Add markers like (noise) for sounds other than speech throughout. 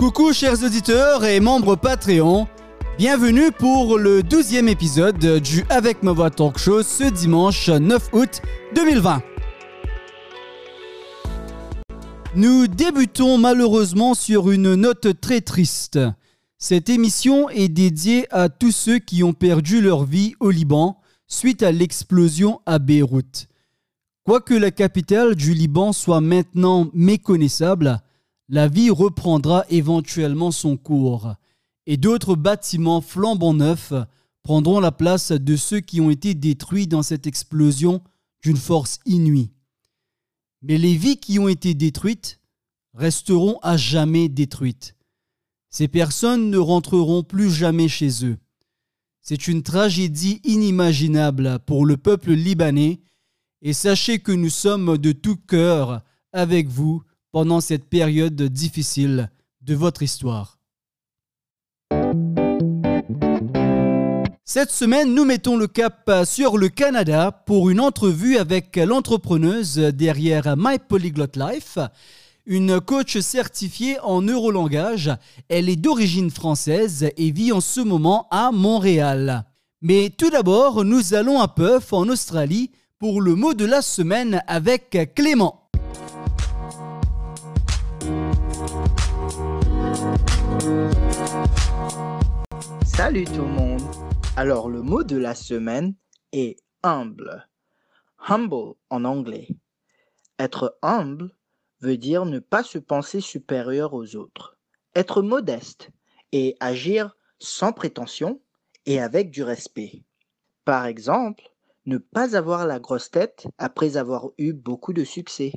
Coucou chers auditeurs et membres Patreon, bienvenue pour le 12e épisode du Avec ma voix talk show ce dimanche 9 août 2020. Nous débutons malheureusement sur une note très triste. Cette émission est dédiée à tous ceux qui ont perdu leur vie au Liban suite à l'explosion à Beyrouth. Quoique la capitale du Liban soit maintenant méconnaissable, la vie reprendra éventuellement son cours et d'autres bâtiments flambant neufs prendront la place de ceux qui ont été détruits dans cette explosion d'une force inouïe. Mais les vies qui ont été détruites resteront à jamais détruites. Ces personnes ne rentreront plus jamais chez eux. C'est une tragédie inimaginable pour le peuple libanais et sachez que nous sommes de tout cœur avec vous pendant cette période difficile de votre histoire. Cette semaine, nous mettons le cap sur le Canada pour une entrevue avec l'entrepreneuse derrière My Polyglot Life, une coach certifiée en neurolangage. Elle est d'origine française et vit en ce moment à Montréal. Mais tout d'abord, nous allons à Perth en Australie pour le mot de la semaine avec Clément. Salut tout le monde. Alors le mot de la semaine est humble. Humble en anglais. Être humble veut dire ne pas se penser supérieur aux autres. Être modeste et agir sans prétention et avec du respect. Par exemple, ne pas avoir la grosse tête après avoir eu beaucoup de succès.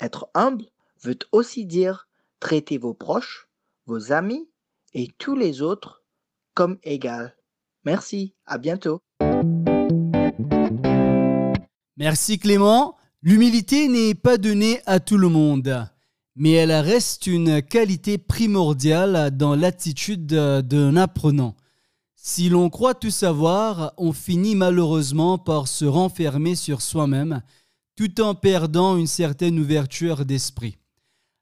Être humble veut aussi dire traiter vos proches, vos amis et tous les autres comme égal. Merci, à bientôt. Merci Clément. L'humilité n'est pas donnée à tout le monde, mais elle reste une qualité primordiale dans l'attitude d'un apprenant. Si l'on croit tout savoir, on finit malheureusement par se renfermer sur soi-même, tout en perdant une certaine ouverture d'esprit.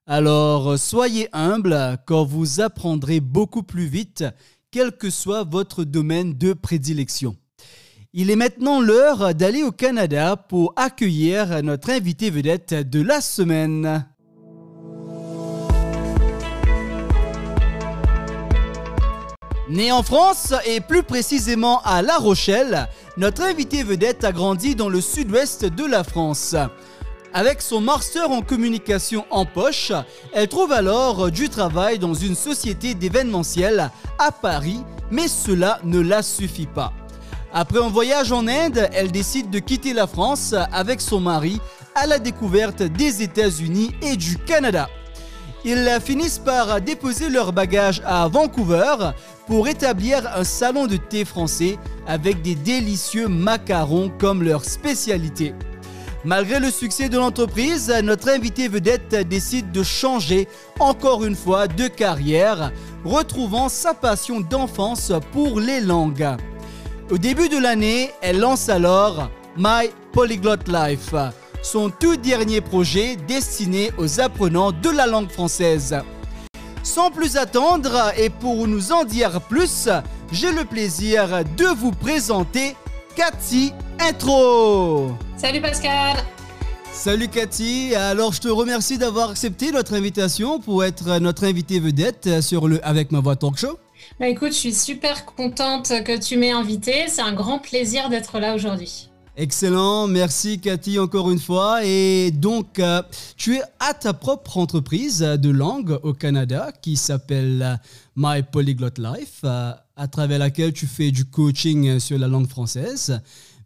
Alors soyez humble quand vous apprendrez beaucoup plus vite quel que soit votre domaine de prédilection. Il est maintenant l'heure d'aller au Canada pour accueillir notre invité vedette de la semaine. Né en France et plus précisément à La Rochelle, notre invité vedette a grandi dans le sud-ouest de la France. Avec son master en communication en poche, elle trouve alors du travail dans une société d'événementiel à Paris, mais cela ne la suffit pas. Après un voyage en Inde, elle décide de quitter la France avec son mari à la découverte des États-Unis et du Canada. Ils finissent par déposer leurs bagages à Vancouver pour établir un salon de thé français avec des délicieux macarons comme leur spécialité. Malgré le succès de l'entreprise, notre invité vedette décide de changer encore une fois de carrière, retrouvant sa passion d'enfance pour les langues. Au début de l'année, elle lance alors My Polyglot Life, son tout dernier projet destiné aux apprenants de la langue française. Sans plus attendre et pour nous en dire plus, j'ai le plaisir de vous présenter Cathy Intro. Salut Pascal. Salut Cathy, alors je te remercie d'avoir accepté notre invitation pour être notre invitée vedette sur le Avec ma voix talk show. Bah écoute, je suis super contente que tu m'aies invité, c'est un grand plaisir d'être là aujourd'hui. Excellent, merci Cathy encore une fois. Et donc, euh, tu es à ta propre entreprise de langue au Canada qui s'appelle My Polyglot Life, euh, à travers laquelle tu fais du coaching sur la langue française.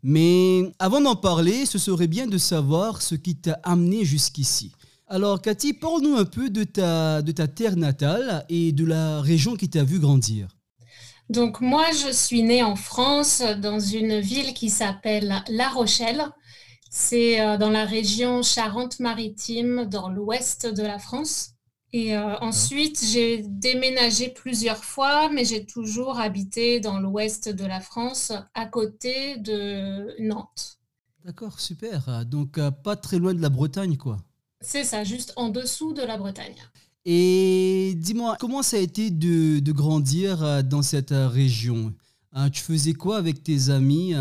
Mais avant d'en parler, ce serait bien de savoir ce qui t'a amené jusqu'ici. Alors Cathy, parle-nous un peu de ta, terre natale et de la région qui t'a vu grandir. Donc moi, je suis née en France dans une ville qui s'appelle La Rochelle. C'est euh, dans la région Charente-Maritime, dans l'ouest de la France. Et euh, ensuite, j'ai déménagé plusieurs fois, mais j'ai toujours habité dans l'ouest de la France, à côté de Nantes. D'accord, super. Donc, euh, pas très loin de la Bretagne, quoi. C'est ça, juste en dessous de la Bretagne. Et dis-moi, comment ça a été de, de grandir euh, dans cette région? Tu faisais quoi avec tes amis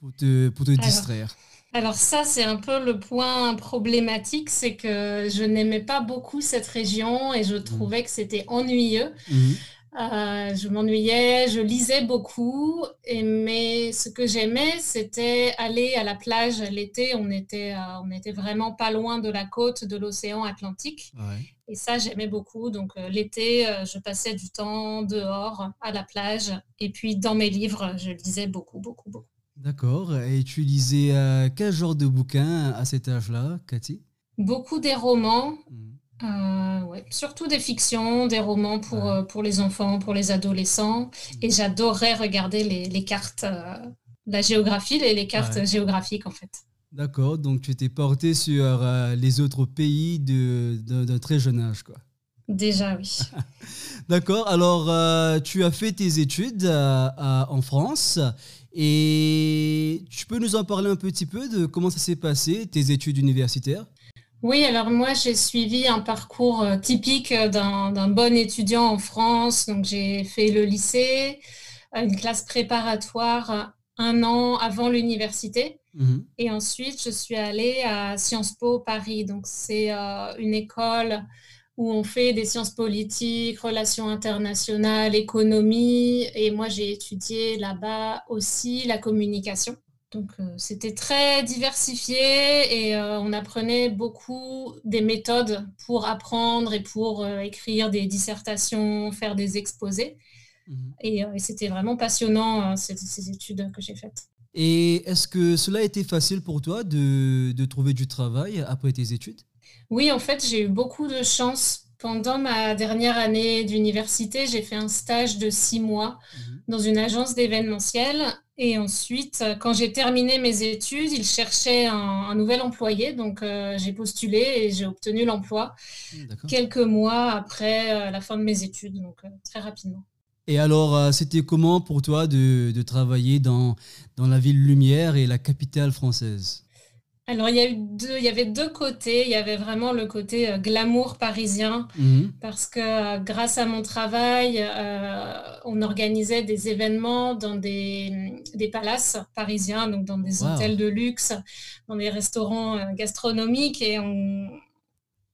pour te, pour te Alors, distraire? Alors ça, c'est un peu le point problématique, c'est que je n'aimais pas beaucoup cette région et je Mhm. trouvais que c'était ennuyeux. Mhm. Euh, je m'ennuyais, je lisais beaucoup, et, mais ce que j'aimais, c'était aller à la plage l'été. On était, euh, on était vraiment pas loin de la côte de l'océan Atlantique. Ouais. Et ça, j'aimais beaucoup. Donc euh, l'été, je passais du temps dehors, à la plage. Et puis dans mes livres, je lisais beaucoup, beaucoup, beaucoup. D'accord. Et tu lisais euh, quel genre de bouquin à cet âge-là, Cathy? Beaucoup des romans, Mhm. euh, ouais, surtout des fictions, des romans pour, euh, pour les enfants, pour les adolescents. Et j'adorais regarder les, les cartes, euh, la géographie, les, les cartes Ouais. géographiques en fait. D'accord. Donc tu t'es porté sur les autres pays de, de- d'un très jeune âge, quoi. Déjà, oui. (laughs) D'accord. Alors, tu as fait tes études en France et tu peux nous en parler un petit peu de comment ça s'est passé, tes études universitaires? Oui, alors moi, j'ai suivi un parcours euh, typique euh, d'un bon étudiant en France. Donc, j'ai fait le lycée, euh, une classe préparatoire un an avant l'université. Mhm. Et ensuite, je suis allée à Sciences Po Paris. Donc, c'est euh, une école où on fait des sciences politiques, relations internationales, économie. Et moi, j'ai étudié là-bas aussi la communication. Donc, euh, c'était très diversifié et euh, on apprenait beaucoup des méthodes pour apprendre et pour euh, écrire des dissertations, faire des exposés. Mhm. Et, et c'était vraiment passionnant, euh, ces, ces études que j'ai faites. Et est-ce que cela a été facile pour toi de, de trouver du travail après tes études? Oui, en fait, j'ai eu beaucoup de chance. Pendant ma dernière année d'université, j'ai fait un stage de six mois Mhm. dans une agence d'événementiel. Et ensuite, euh, quand j'ai terminé mes études, ils cherchaient un, un nouvel employé. Donc, euh, j'ai postulé et j'ai obtenu l'emploi Hmm, quelques mois après euh, la fin de mes études, donc euh, très rapidement. Et alors, c'était comment pour toi de, de travailler dans, dans la ville lumière et la capitale française? Alors, il y a eu deux, il y avait deux côtés. Il y avait vraiment le côté euh, glamour parisien Mhm. parce que euh, grâce à mon travail, euh, on organisait des événements dans des, des palaces parisiens, donc dans des Wow. hôtels de luxe, dans des restaurants gastronomiques. Et on,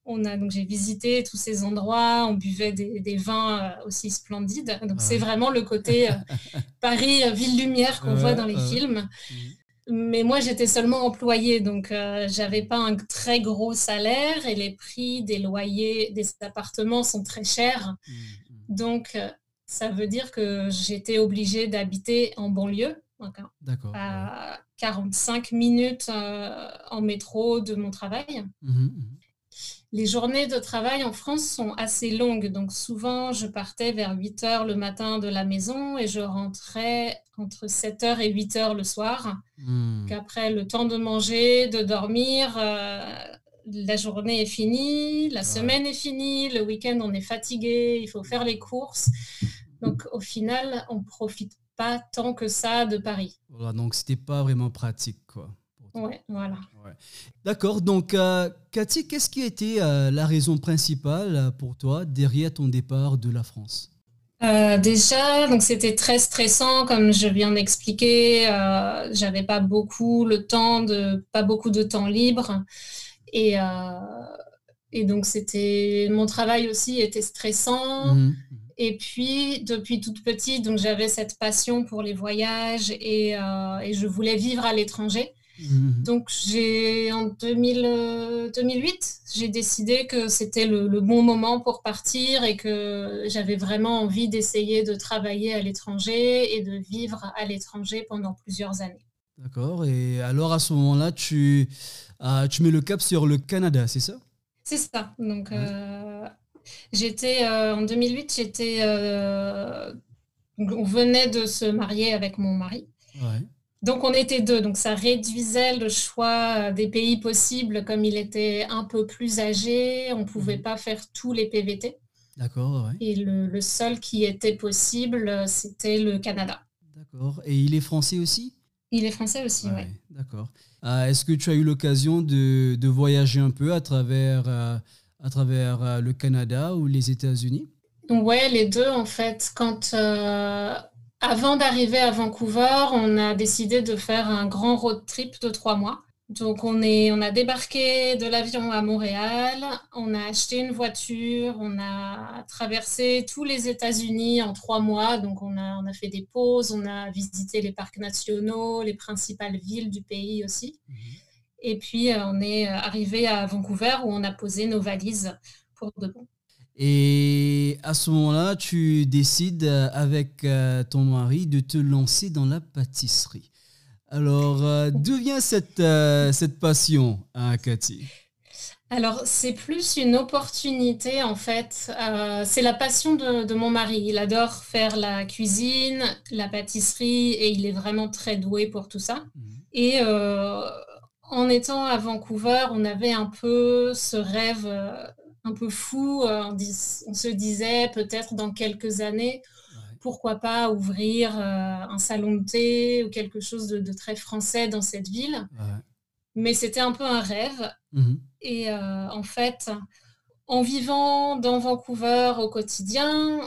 on a, donc j'ai visité tous ces endroits, on buvait des, des vins aussi splendides. Donc c'est vraiment le côté (laughs) Paris, ville lumière qu'on voit dans les films. Mhm. Mais moi, j'étais seulement employée, donc euh, j'avais pas un très gros salaire et les prix des loyers des appartements sont très chers. Mhm. Donc, euh, ça veut dire que j'étais obligée d'habiter en banlieue, ouais. à 45 minutes euh, en métro de mon travail. Mhm. Les journées de travail en France sont assez longues, donc souvent je partais vers 8 heures le matin de la maison et je rentrais entre 7 heures et 8 heures le soir. Hmm. qu'après le temps de manger, de dormir, euh, la journée est finie, la semaine est finie, le week-end on est fatigué, il faut faire les courses. Donc au final, on profite pas tant que ça de Paris. Voilà, donc c'était pas vraiment pratique, quoi. Ouais, voilà. Ouais. D'accord, donc euh, Cathy, qu'est-ce qui a été euh, la raison principale euh, pour toi derrière ton départ de la France? Euh, déjà, donc c'était très stressant, comme je viens d'expliquer. J'avais pas beaucoup le temps de, pas beaucoup de temps libre, et et donc c'était mon travail aussi était stressant. Mhm, Et puis, depuis toute petite, donc j'avais cette passion pour les voyages et, euh, et je voulais vivre à l'étranger. Mhm. Donc, j'ai en 2000, euh, 2008, j'ai décidé que c'était le, le bon moment pour partir et que j'avais vraiment envie d'essayer de travailler à l'étranger et de vivre à l'étranger pendant plusieurs années. D'accord, et alors à ce moment-là, tu, euh, tu mets le cap sur le Canada, c'est ça? C'est ça. Donc, Ouais. euh, j'étais euh, en 2008, j'étais, on venait de se marier avec mon mari. Ouais. Donc on était deux, donc ça réduisait le choix euh, des pays possibles comme il était un peu plus âgé, on ne pouvait Mhm. pas faire tous les PVT. D'accord, ouais. Et le, le seul qui était possible, euh, c'était le Canada. D'accord. Et il est français aussi? Il est français aussi, oui. Ouais, d'accord. Euh, est-ce que tu as eu l'occasion de, de voyager un peu à travers, euh, à travers le Canada ou les États-Unis? Ouais, les deux en fait. Quand avant d'arriver à Vancouver, on a décidé de faire un grand road trip de trois mois. Donc on, est, on a débarqué de l'avion à Montréal, on a acheté une voiture, on a traversé tous les États-Unis en trois mois. Donc on a, on a fait des pauses, on a visité les parcs nationaux, les principales villes du pays aussi. Mhm. Et puis euh, on est arrivé à Vancouver où on a posé nos valises pour de bon. Et à ce moment-là, tu décides euh, avec euh, ton mari de te lancer dans la pâtisserie. Alors, euh, d'où vient cette, euh, cette passion, hein, Cathy? Alors, c'est plus une opportunité, en fait. Euh, c'est la passion de, mon mari. Il adore faire la cuisine, la pâtisserie, et il est vraiment très doué pour tout ça. Mhm. Et en étant à Vancouver, on avait un peu ce rêve un peu fou. on se disait, peut-être dans quelques années, pourquoi pas ouvrir euh, un salon de thé ou quelque chose de, très français dans cette ville. Mais c'était un peu un rêve. Mhm. Et euh, en fait, en vivant dans Vancouver au quotidien,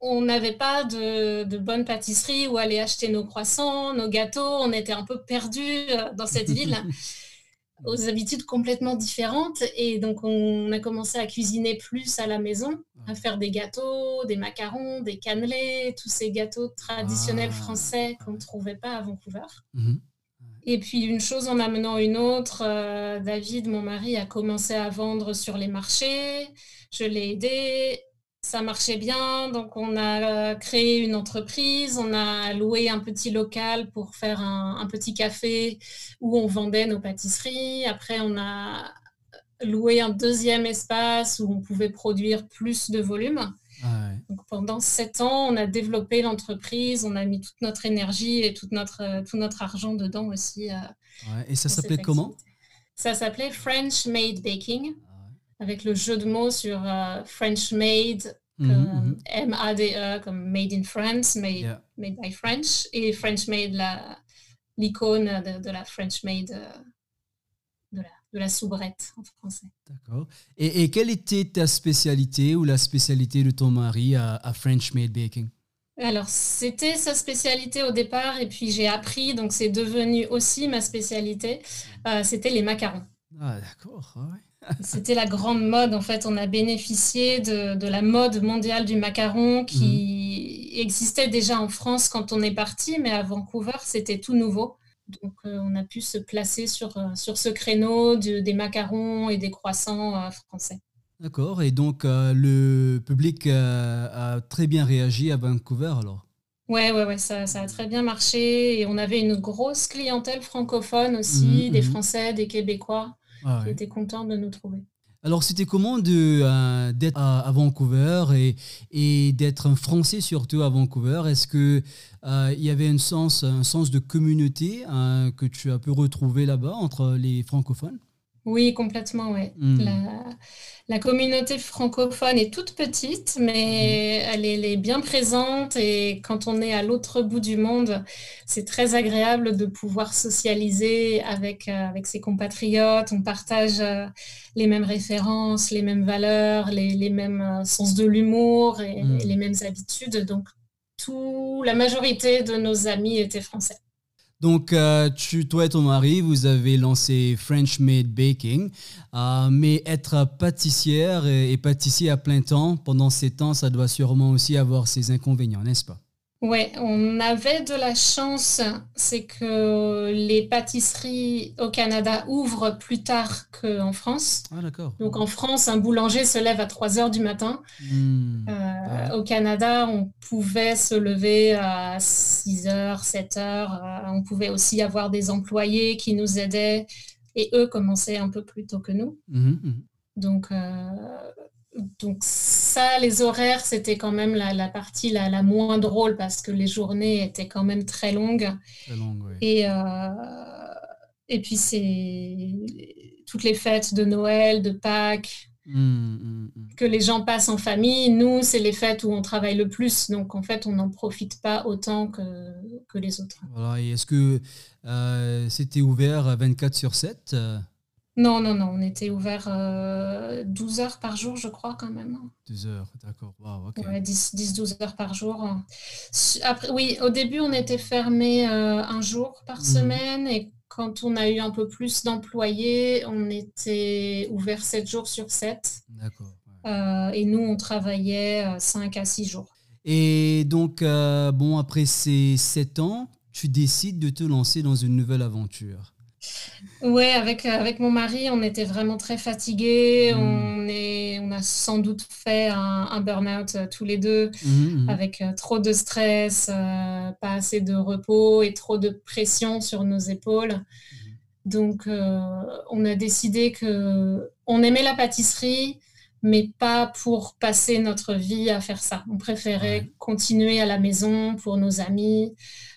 on n'avait pas de, de, bonne pâtisserie où aller acheter nos croissants, nos gâteaux. On était un peu perdus euh, dans cette (laughs) ville. Aux habitudes complètement différentes. Et donc, on a commencé à cuisiner plus à la maison, à faire des gâteaux, des macarons, des cannelés, tous ces gâteaux traditionnels ah. français qu'on ne trouvait pas à Vancouver. Mhm. Et puis, une chose en amenant une autre, euh, David, mon mari, a commencé à vendre sur les marchés. Je l'ai aidé ça marchait bien, donc on a créé une entreprise, on a loué un petit local pour faire un, petit café où on vendait nos pâtisseries. Après, on a loué un deuxième espace où on pouvait produire plus de volume. Ah donc pendant sept ans, on a développé l'entreprise, on a mis toute notre énergie et toute notre, tout notre argent dedans aussi. Euh, et ça s'appelait comment? Ça s'appelait French Made Baking avec le jeu de mots sur euh, French Made, mhm, mhm. M-A-D-E, comme Made in France, Made, made by French, et French Made, l'icône de, la French Made, euh, de, la, de la soubrette en français. D'accord. Et, et, quelle était ta spécialité ou la spécialité de ton mari à, French Made Baking? Alors, c'était sa spécialité au départ, et puis j'ai appris, donc c'est devenu aussi ma spécialité, euh, c'était les macarons. Ah, d'accord. C'était la grande mode. En fait, on a bénéficié de, la mode mondiale du macaron qui mhm. existait déjà en France quand on est parti, mais à Vancouver, c'était tout nouveau. Donc, euh, on a pu se placer sur, euh, sur ce créneau des macarons et des croissants euh, français. D'accord. Et donc, le public a très bien réagi à Vancouver alors? Ouais, ouais, ouais, ça, ça, a très bien marché. Et on avait une grosse clientèle francophone aussi, mhm, des mhm. Français, des Québécois. Ah qui était content de nous trouver. Alors, c'était comment euh, d'être à, Vancouver et, et d'être un Français surtout à Vancouver? Est-ce qu'il euh, y avait un sens, un sens de communauté euh, que tu as pu retrouver là-bas entre les francophones? Oui, complètement, oui. Hmm. La, communauté francophone est toute petite, mais hmm. elle, est, bien présente et quand on est à l'autre bout du monde, c'est très agréable de pouvoir socialiser avec, euh, avec ses compatriotes. On partage euh, les mêmes références, les mêmes valeurs, les, mêmes euh, sens de l'humour et, hmm. et, les mêmes habitudes. Donc, tout, la majorité de nos amis étaient français. Donc, euh, toi et ton mari, vous avez lancé French Made Baking, euh, mais être pâtissière et, et pâtissier à plein temps pendant ces temps, ça doit sûrement aussi avoir ses inconvénients, n'est-ce pas? Oui, on avait de la chance, c'est que les pâtisseries au Canada ouvrent plus tard qu'en France. Ah, d'accord. Donc en France, un boulanger se lève à 3 heures du matin. Hmm. Euh, au Canada, on pouvait se lever à 6 heures, 7 heures. Euh, on pouvait aussi avoir des employés qui nous aidaient et eux commençaient un peu plus tôt que nous. Mhm, mhm. Donc, euh, donc ça, les horaires, c'était quand même la, partie la, moins drôle parce que les journées étaient quand même très longues. Très longues, oui. Et, euh, et puis c'est toutes les fêtes de Noël, de Pâques, mmh, mmh, mmh. que les gens passent en famille. Nous, c'est les fêtes où on travaille le plus. Donc en fait, on n'en profite pas autant que, que les autres. Voilà. Et est-ce que euh, c'était ouvert 24 sur 7 Non, non, non, on était ouvert 12 heures par jour, je crois, quand même. 12 heures, d'accord. Wow, ok. Ouais, 10-12 heures par jour. Après, oui, au début, on était fermé un jour par Mhm. semaine et quand on a eu un peu plus d'employés, on était ouvert 7 jours sur 7. D'accord. ouais. Euh, et nous, on travaillait euh, 5 à 6 jours. Et donc, euh, bon, après ces 7 ans, tu décides de te lancer dans une nouvelle aventure. Ouais, avec, avec mon mari, on était vraiment très fatigués. Mm. On est, on a sans doute fait un, un burn-out euh, tous les deux, Mhm, mhm. avec euh, trop de stress, euh, pas assez de repos et trop de pression sur nos épaules. Donc, euh, on a décidé que on aimait la pâtisserie, mais pas pour passer notre vie à faire ça. On préférait continuer à la maison pour nos amis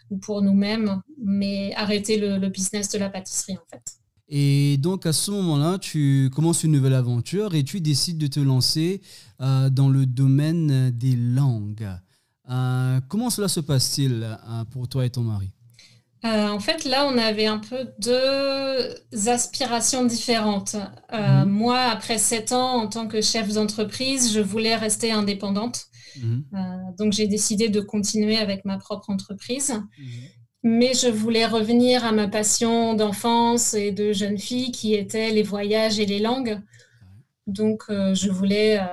ou pour nous-mêmes, mais arrêter le, le business de la pâtisserie, en fait. Et donc, à ce moment-là, tu commences une nouvelle aventure et tu décides de te lancer euh, dans le domaine des langues. Euh, comment cela se passe-t-il euh, pour toi et ton mari? Euh, en fait, là, on avait un peu deux aspirations différentes. Euh, Mhm. Moi, après sept ans en tant que chef d'entreprise, je voulais rester indépendante. Mhm, Euh, donc, j'ai décidé de continuer avec ma propre entreprise. mhm. Mais je voulais revenir à ma passion d'enfance et de jeune fille qui était les voyages et les langues. Donc, euh, je voulais euh,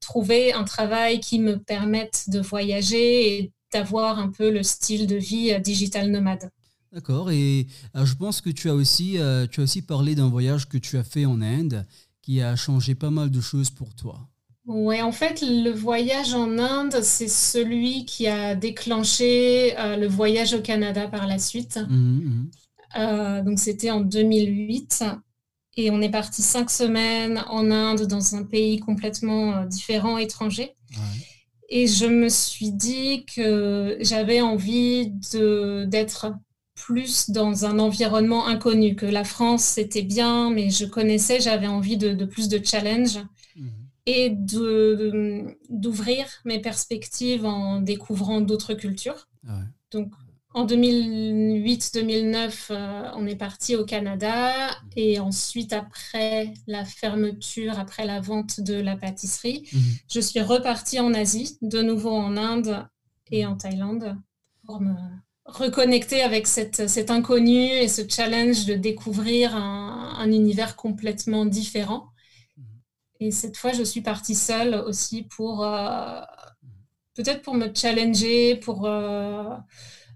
trouver un travail qui me permette de voyager et d'avoir un peu le style de vie digital nomade. D'accord. Et je pense que tu as aussi, euh, tu as aussi parlé d'un voyage que tu as fait en Inde qui a changé pas mal de choses pour toi. Ouais, en fait, le voyage en Inde, c'est celui qui a déclenché euh, le voyage au Canada par la suite. Mhm, mhm. Euh, donc, c'était en 2008. Et on est parti cinq semaines en Inde, dans un pays complètement euh, différent, étranger. Ouais. Et je me suis dit que j'avais envie d'être plus dans un environnement inconnu, que la France, c'était bien, mais je connaissais, j'avais envie de, de plus de challenge. Et d'ouvrir mes perspectives en découvrant d'autres cultures. Ouais. Donc, en 2008-2009, euh, on est parti au Canada et ensuite, après la fermeture, après la vente de la pâtisserie, Mhm. je suis repartie en Asie, de nouveau en Inde et en Thaïlande, pour me reconnecter avec cette, cet inconnu et ce challenge de découvrir un, un univers complètement différent. Et cette fois, je suis partie seule aussi pour euh, peut-être pour me challenger, pour euh,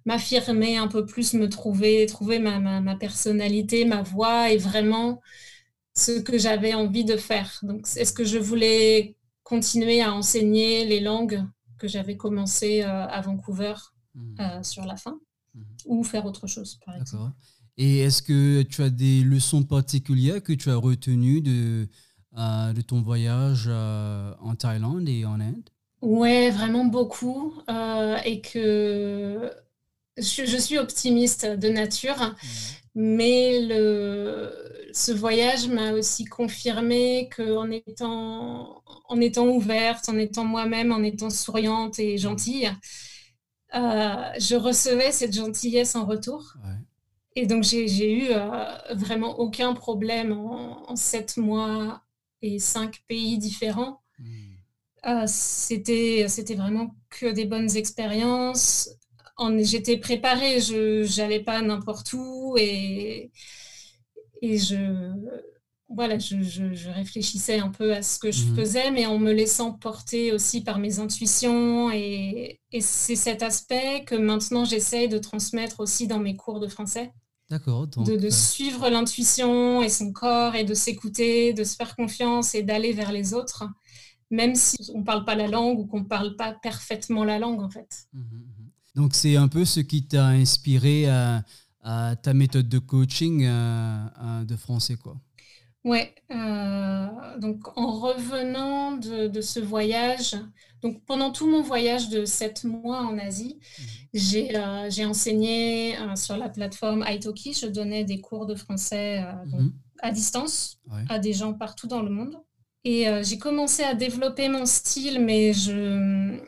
m'affirmer un peu plus, me trouver, trouver ma, ma, ma personnalité, ma voix et vraiment ce que j'avais envie de faire. Donc, est-ce que je voulais continuer à enseigner les langues que j'avais commencé euh, à Vancouver euh, sur la fin Mhm. ou faire autre chose, par exemple? Et est-ce que tu as des leçons particulières que tu as retenues de, euh, de ton voyage euh, en Thaïlande et en Inde? Ouais, vraiment beaucoup. euh, et que je, je suis optimiste de nature, mais le, ce voyage m'a aussi confirmé qu'en étant, en étant ouverte, en étant moi-même, en étant souriante et gentille, je recevais cette gentillesse en retour. Ouais. Et donc, j'ai j'ai eu euh, vraiment aucun problème en, en sept mois et cinq pays différents. Mhm. Euh, c'était, c'était vraiment que des bonnes expériences. En- J'étais préparée, je n'allais pas n'importe où et, et je, voilà, je, je- je réfléchissais un peu à ce que je Mhm. faisais, mais en me laissant porter aussi par mes intuitions. Et, et c'est cet aspect que maintenant j'essaie de transmettre aussi dans mes cours de français D'accord. De, de euh, suivre l'intuition et son corps et de s'écouter, de se faire confiance et d'aller vers les autres, même si on ne parle pas la langue ou qu'on ne parle pas parfaitement la langue en fait. Mhm, mhm. Donc, c'est un peu ce qui t'a inspiré à, à ta méthode de coaching euh, euh, de français, quoi. Ouais, euh, donc en revenant de, de ce voyage, donc pendant tout mon voyage de sept mois en Asie, j'ai euh, j'ai enseigné euh, sur la plateforme Italki, je donnais des cours de français euh, donc, Mhm. à distance. Ouais. à des gens partout dans le monde. Et j'ai commencé à développer mon style, mais je,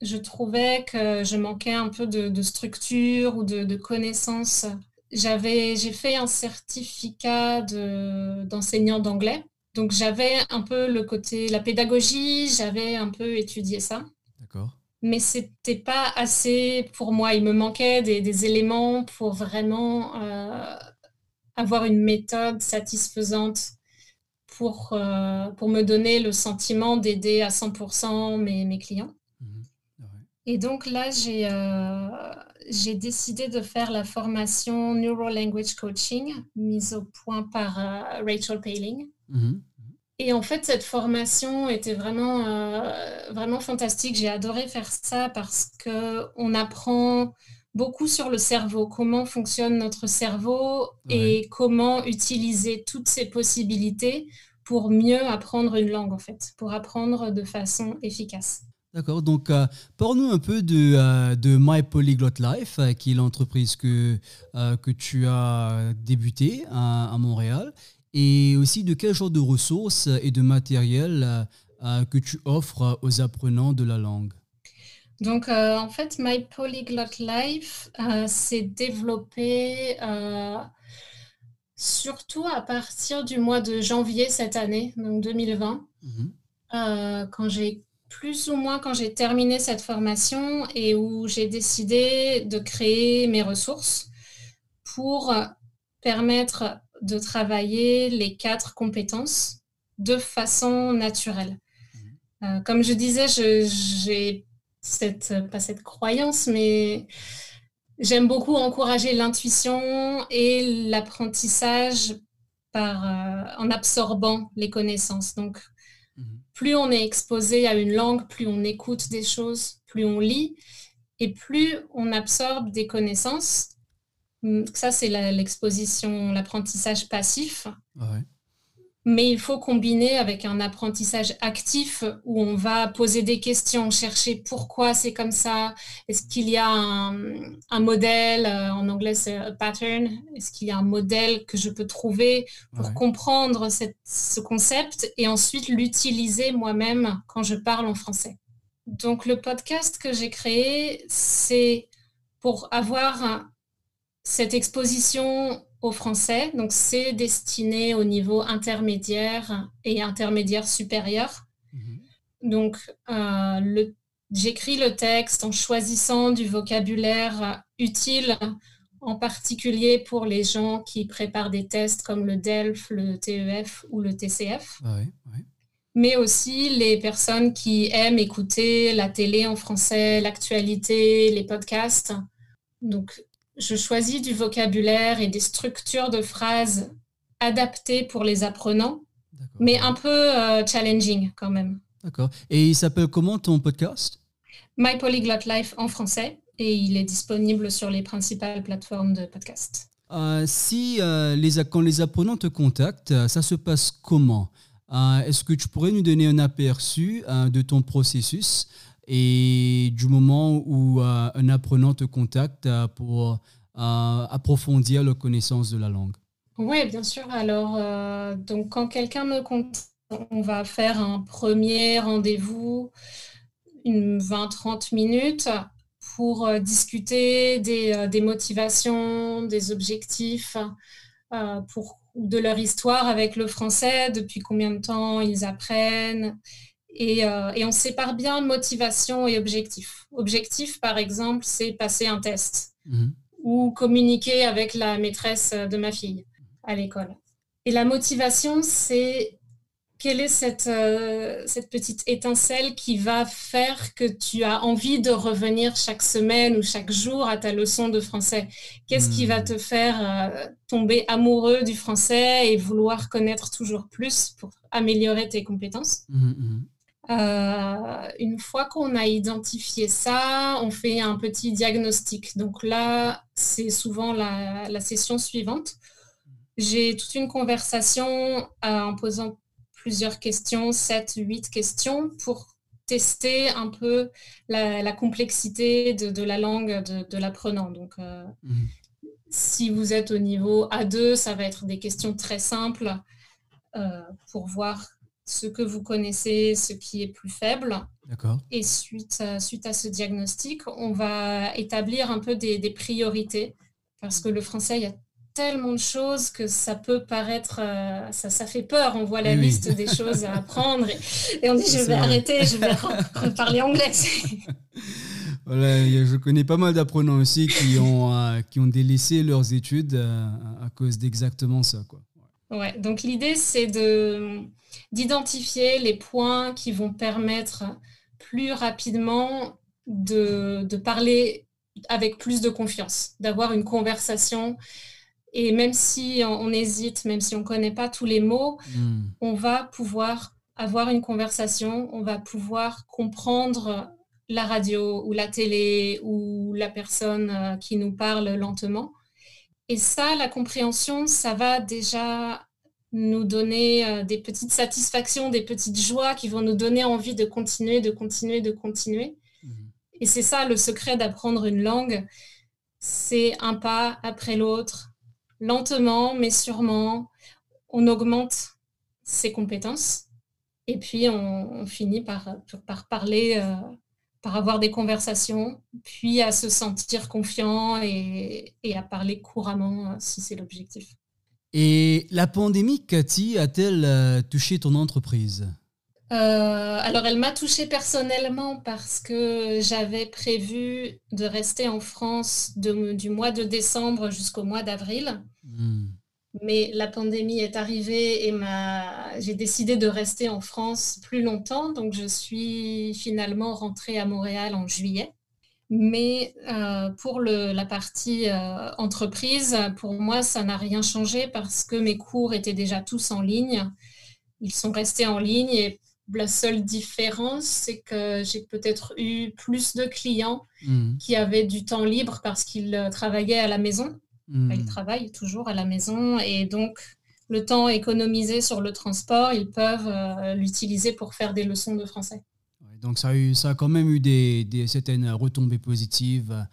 je trouvais que je manquais un peu de, de structure ou de, de connaissances. j'avais, j'ai fait un certificat d'enseignant d'anglais. Donc j'avais un peu le côté, la pédagogie, j'avais un peu étudié ça. D'accord. Mais c'était pas assez pour moi. Il me manquait des, éléments pour vraiment euh, avoir une méthode satisfaisante pour, euh, pour me donner le sentiment d'aider à 100% mes, mes clients. Mhm. Et donc là, j'ai euh, j'ai décidé de faire la formation Neuro Language Coaching, mise au point par Rachel Paling. Mhm. Et en fait, cette formation était vraiment, euh, vraiment fantastique. J'ai adoré faire ça parce qu'on apprend beaucoup sur le cerveau, comment fonctionne notre cerveau et comment utiliser toutes ces possibilités pour mieux apprendre une langue, en fait, pour apprendre de façon efficace. D'accord, donc euh, parle-nous un peu de, euh, de My Polyglot Life, euh, qui est l'entreprise que, que tu as débuté à, Montréal, et aussi de quel genre de ressources et de matériel que tu offres aux apprenants de la langue? Donc en fait, My Polyglot Life s'est développé surtout à partir du mois de janvier cette année, donc 2020, mmh. quand j'ai plus ou moins quand j'ai terminé cette formation et où j'ai décidé de créer mes ressources pour permettre de travailler les quatre compétences de façon naturelle. Mhm. Euh, comme je disais, j'ai cette, pas cette croyance, mais j'aime beaucoup encourager l'intuition et l'apprentissage par, euh, en absorbant les connaissances. Donc, plus on est exposé à une langue, plus on écoute des choses, plus on lit, et plus on absorbe des connaissances. Hum, ça, c'est l'exposition, l'apprentissage passif. Mais il faut combiner avec un apprentissage actif où on va poser des questions, chercher pourquoi c'est comme ça. Est-ce qu'il y a un, modèle, euh, en anglais c'est un pattern, est-ce qu'il y a un modèle que je peux trouver pour comprendre ce concept et ensuite l'utiliser moi-même quand je parle en français. Donc le podcast que j'ai créé, c'est pour avoir cette exposition au français. Donc, c'est destiné au niveau intermédiaire et intermédiaire supérieur. Mhm. Donc, euh, j'écris le texte en choisissant du vocabulaire utile, en particulier pour les gens qui préparent des tests comme le DELF, le TEF ou le TCF. Ah Mais aussi les personnes qui aiment écouter la télé en français, l'actualité, les podcasts. Donc, je choisis du vocabulaire et des structures de phrases adaptées pour les apprenants, mais un peu euh, challenging quand même. D'accord. Et il s'appelle comment ton podcast? My Polyglot Life en français et il est disponible sur les principales plateformes de podcast. Euh, si euh, les, quand les apprenants te contactent, ça se passe comment? Est-ce que tu pourrais nous donner un aperçu de ton processus? Et du moment où euh, un apprenant te contacte euh, pour euh, approfondir la connaissance de la langue. Oui, bien sûr. Alors, donc quand quelqu'un me contacte, on va faire un premier rendez-vous, une 20-30 minutes, pour discuter des, motivations, des objectifs, pour, de leur histoire avec le français, depuis combien de temps ils apprennent, euh, et, on sépare bien motivation et objectif. Objectif, par exemple, c'est passer un test mhm. ou communiquer avec la maîtresse de ma fille à l'école. Et la motivation, c'est quelle est cette, euh, cette petite étincelle qui va faire que tu as envie de revenir chaque semaine ou chaque jour à ta leçon de français? Qu'est-ce qui va mhm. te faire euh, tomber amoureux du français et vouloir connaître toujours plus pour améliorer tes compétences? Mhm, euh, une fois qu'on a identifié ça, on fait un petit diagnostic. Donc là, c'est souvent la, session suivante. J'ai toute une conversation euh, en posant plusieurs questions, 7, 8 questions, pour tester un peu la, complexité de, la langue de, l'apprenant. Donc, euh, si vous êtes au niveau A2, ça va être des questions très simples pour voir ce que vous connaissez, ce qui est plus faible. Et suite à, suite à ce diagnostic, on va établir un peu des, priorités. Parce que le français, il y a tellement de choses que ça peut paraître, euh, ça, ça fait peur. On voit la liste des choses à apprendre et, on dit je vais arrêter, je vais parler anglais. (laughs) voilà, je connais pas mal d'apprenants aussi qui ont, euh, qui ont délaissé leurs études euh, à cause d'exactement ça. Quoi. Ouais, donc l'idée c'est de d'identifier les points qui vont permettre plus rapidement de, de parler avec plus de confiance, d'avoir une conversation et même si on, hésite, même si on ne connaît pas tous les mots, hmm. on va pouvoir avoir une conversation, on va pouvoir comprendre la radio ou la télé ou la personne euh, qui nous parle lentement. Et ça, la compréhension, ça va déjà nous donner euh, des petites satisfactions, des petites joies qui vont nous donner envie de continuer, de continuer, de continuer. Hmm. Et c'est ça le secret d'apprendre une langue. C'est un pas après l'autre, lentement, mais sûrement, on augmente ses compétences et puis on, finit par, par parler, euh, par avoir des conversations, puis à se sentir confiant et, à parler couramment euh, si c'est l'objectif. Et la pandémie, Cathy, a-t-elle euh, touché ton entreprise? Alors, elle m'a touchée personnellement parce que j'avais prévu de rester en France du mois de décembre jusqu'au mois d'avril. Hmm. Mais la pandémie est arrivée et j'ai décidé de rester en France plus longtemps. Donc, je suis finalement rentrée à Montréal en juillet. Mais euh, pour la partie euh, entreprise, pour moi, ça n'a rien changé parce que mes cours étaient déjà tous en ligne. Ils sont restés en ligne et la seule différence, c'est que j'ai peut-être eu plus de clients hmm. qui avaient du temps libre parce qu'ils euh, travaillaient à la maison. Ils hmm. travaillent toujours à la maison et donc le temps économisé sur le transport, ils peuvent euh, l'utiliser pour faire des leçons de français. donc ça a, eu, ça a quand même eu des, certaines retombées positives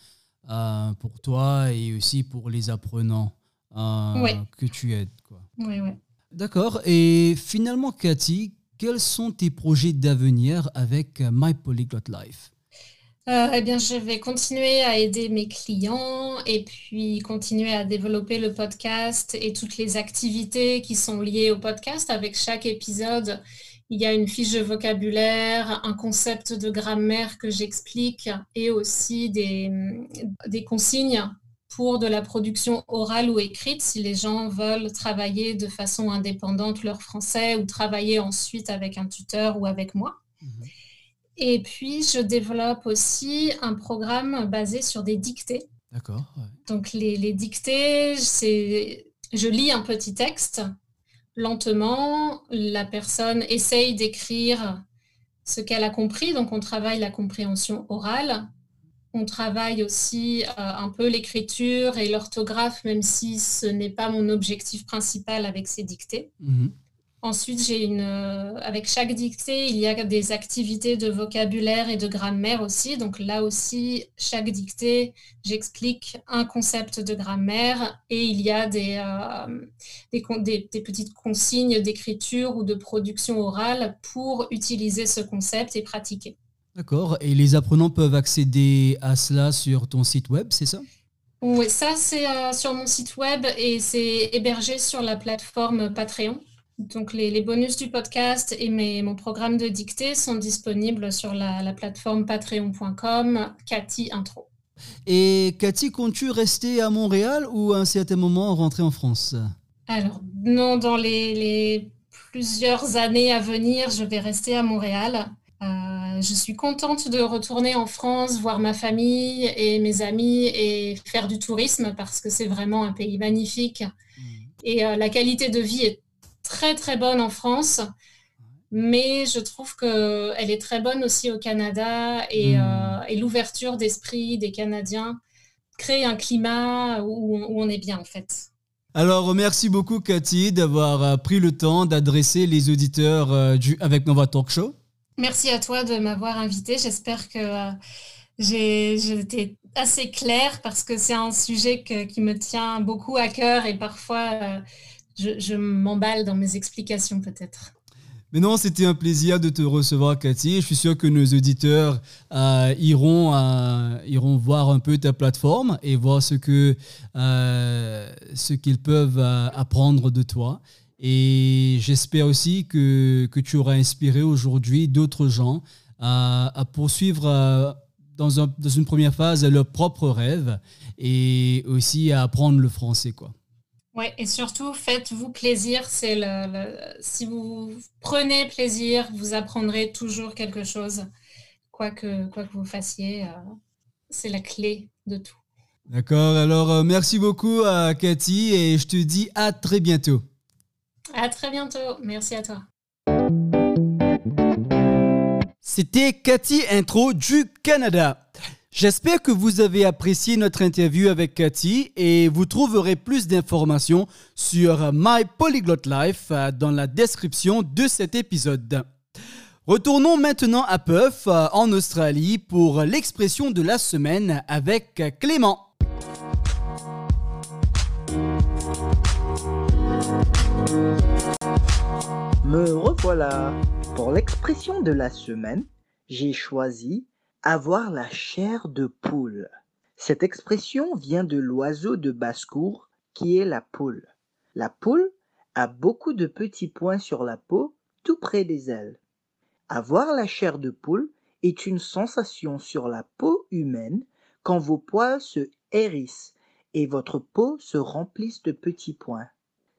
euh, pour toi et aussi pour les apprenants que tu aides. Oui, oui. D'accord. Et finalement, Cathy, quels sont tes projets d'avenir avec euh, My Polyglot Life? Euh, eh bien, je vais continuer à aider mes clients et puis continuer à développer le podcast et toutes les activités qui sont liées au podcast. Avec chaque épisode, il y a une fiche de vocabulaire, un concept de grammaire que j'explique et aussi des, consignes pour de la production orale ou écrite, si les gens veulent travailler de façon indépendante leur français ou travailler ensuite avec un tuteur ou avec moi. Mhm. Et puis, je développe aussi un programme basé sur des dictées. D'accord. Donc, les, les dictées, c'est je lis un petit texte lentement, la personne essaye d'écrire ce qu'elle a compris, donc on travaille la compréhension orale. On travaille aussi euh, un peu l'écriture et l'orthographe, même si ce n'est pas mon objectif principal avec ces dictées. Mhm. Ensuite, j'ai une, euh, avec chaque dictée, il y a des activités de vocabulaire et de grammaire aussi. Donc là aussi, chaque dictée, j'explique un concept de grammaire et il y a des, euh, des, des, petites consignes d'écriture ou de production orale pour utiliser ce concept et pratiquer. D'accord. Et les apprenants peuvent accéder à cela sur ton site web, c'est ça? Oui, ça c'est euh, sur mon site web et c'est hébergé sur la plateforme Patreon. Donc les, bonus du podcast et mes, mon programme de dictée sont disponibles sur la, plateforme patreon.com, Cathy Intro. Et Cathy, comptes-tu rester à Montréal ou à un certain moment rentrer en France? Alors non, dans les, plusieurs années à venir, je vais rester à Montréal. Euh, je suis contente de retourner en France, voir ma famille et mes amis et faire du tourisme parce que c'est vraiment un pays magnifique. Mmh. Et euh, la qualité de vie est très très bonne en France, mais je trouve qu'elle est très bonne aussi au Canada et, mmh. euh, et l'ouverture d'esprit des Canadiens crée un climat où, où, on est bien en fait. Alors merci beaucoup Cathy d'avoir pris le temps d'adresser les auditeurs du Avec Nova Talk Show. Merci à toi de m'avoir invité. J'espère que euh, j'ai été assez claire parce que c'est un sujet qui me tient beaucoup à cœur et parfois euh, je, m'emballe dans mes explications peut-être. Mais non, c'était un plaisir de te recevoir, Cathy. Je suis sûr que nos auditeurs euh, iront, euh, iront voir un peu ta plateforme et voir ce euh, qu'ils peuvent apprendre de toi. Et j'espère aussi que, tu auras inspiré aujourd'hui d'autres gens à poursuivre dans, une première phase leurs propres rêves et aussi à apprendre le français, quoi. Ouais, et surtout, faites-vous plaisir. C'est le, si vous prenez plaisir, vous apprendrez toujours quelque chose, quoi que, quoi que vous fassiez. Euh, c'est la clé de tout. D'accord, alors euh, merci beaucoup à Cathy et je te dis à très bientôt. À très bientôt, merci à toi. C'était Cathy Intro du Canada. J'espère que vous avez apprécié notre interview avec Cathy et vous trouverez plus d'informations sur My Polyglot Life euh, dans la description de cet épisode. Retournons maintenant à Perth, euh, en Australie, pour l'expression de la semaine avec Clément. Me revoilà. Pour l'expression de la semaine, j'ai choisi avoir la chair de poule. Cette expression vient de l'oiseau de basse-cour qui est la poule. La poule a beaucoup de petits points sur la peau tout près des ailes. Avoir la chair de poule est une sensation sur la peau humaine quand vos poils se hérissent et votre peau se remplisse de petits points.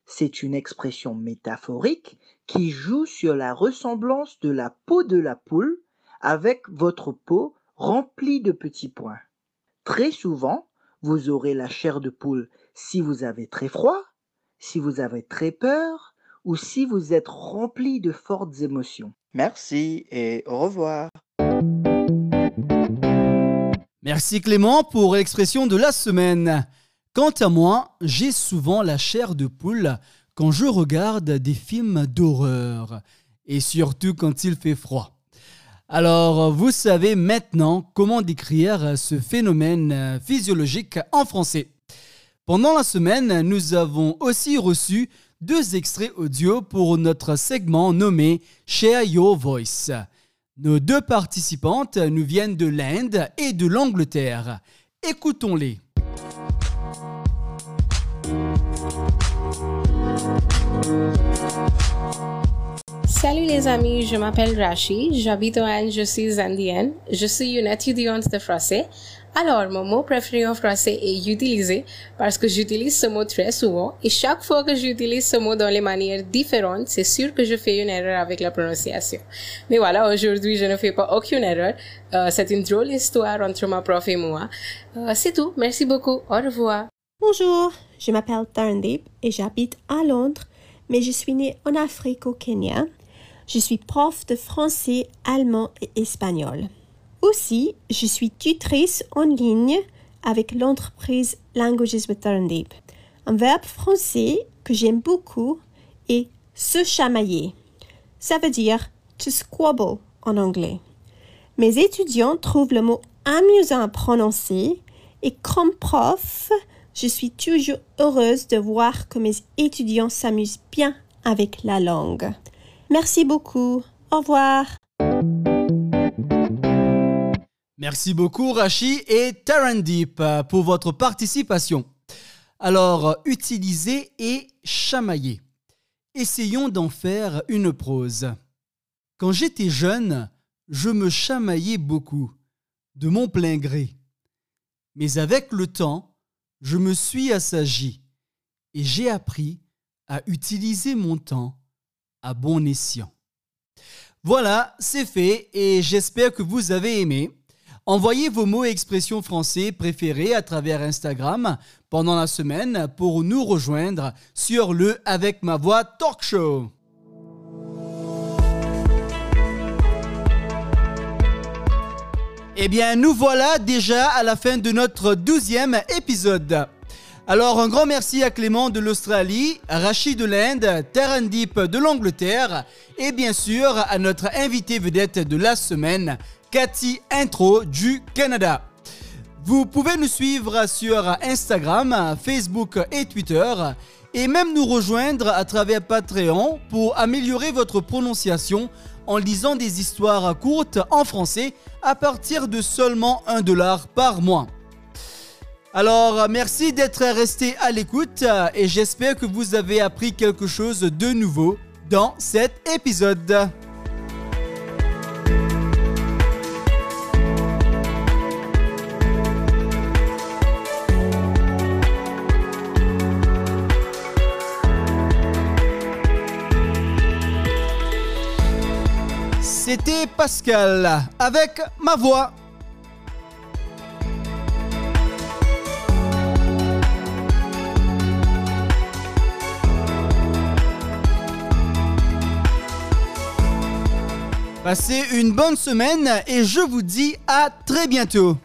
C'est une expression métaphorique qui joue sur la ressemblance de la peau de la poule avec votre peau remplie de petits points. Très souvent, vous aurez la chair de poule si vous avez très froid, si vous avez très peur ou si vous êtes rempli de fortes émotions. Merci et au revoir. Merci Clément pour l'expression de la semaine. Quant à moi, j'ai souvent la chair de poule quand je regarde des films d'horreur, et surtout quand il fait froid. Alors, vous savez maintenant comment décrire ce phénomène physiologique en français. Pendant la semaine, nous avons aussi reçu deux extraits audio pour notre segment nommé Share Your Voice. Nos deux participantes nous viennent de l'Inde et de l'Angleterre. Écoutons-les. Salut les amis, je m'appelle Rashi, j'habite en Inde, je suis indienne, je suis une étudiante de français. Alors, mon mot préféré en français est utiliser parce que j'utilise ce mot très souvent et chaque fois que j'utilise ce mot dans les manières différentes, c'est sûr que je fais une erreur avec la prononciation. Mais voilà, aujourd'hui, je ne fais pas aucune erreur. Euh, c'est une drôle histoire entre ma prof et moi. Euh, c'est tout. Merci beaucoup. Au revoir. Bonjour, je m'appelle Tarndip et j'habite à Londres, mais je suis née en Afrique au Kenya. Je suis prof de français, allemand et espagnol. Aussi, je suis tutrice en ligne avec l'entreprise Languages with Tarndip. Un verbe français que j'aime beaucoup est se chamailler. Ça veut dire to squabble en anglais. Mes étudiants trouvent le mot amusant à prononcer et comme prof, je suis toujours heureuse de voir que mes étudiants s'amusent bien avec la langue. Merci beaucoup. Au revoir. Merci beaucoup Rachi et Tarandip pour votre participation. Alors, utiliser et chamailler. Essayons d'en faire une prose. Quand j'étais jeune, je me chamaillais beaucoup, de mon plein gré. Mais avec le temps, je me suis assagi et j'ai appris à utiliser mon temps à bon escient. Voilà, c'est fait et j'espère que vous avez aimé. Envoyez vos mots et expressions français préférés à travers Instagram pendant la semaine pour nous rejoindre sur le Avec ma voix Talk Show. Eh bien, nous voilà déjà à la fin de notre douzième épisode. Alors un grand merci à Clément de l'Australie, Rachid de l'Inde, Terrandip de l'Angleterre et bien sûr à notre invité vedette de la semaine, Cathy Intro du Canada. Vous pouvez nous suivre sur Instagram, Facebook et Twitter et même nous rejoindre à travers Patreon pour améliorer votre prononciation en lisant des histoires courtes en français à partir de seulement 1 dollar par mois. Alors, merci d'être resté à l'écoute et j'espère que vous avez appris quelque chose de nouveau dans cet épisode. C'était Pascal avec ma voix. Passez une bonne semaine et je vous dis à très bientôt.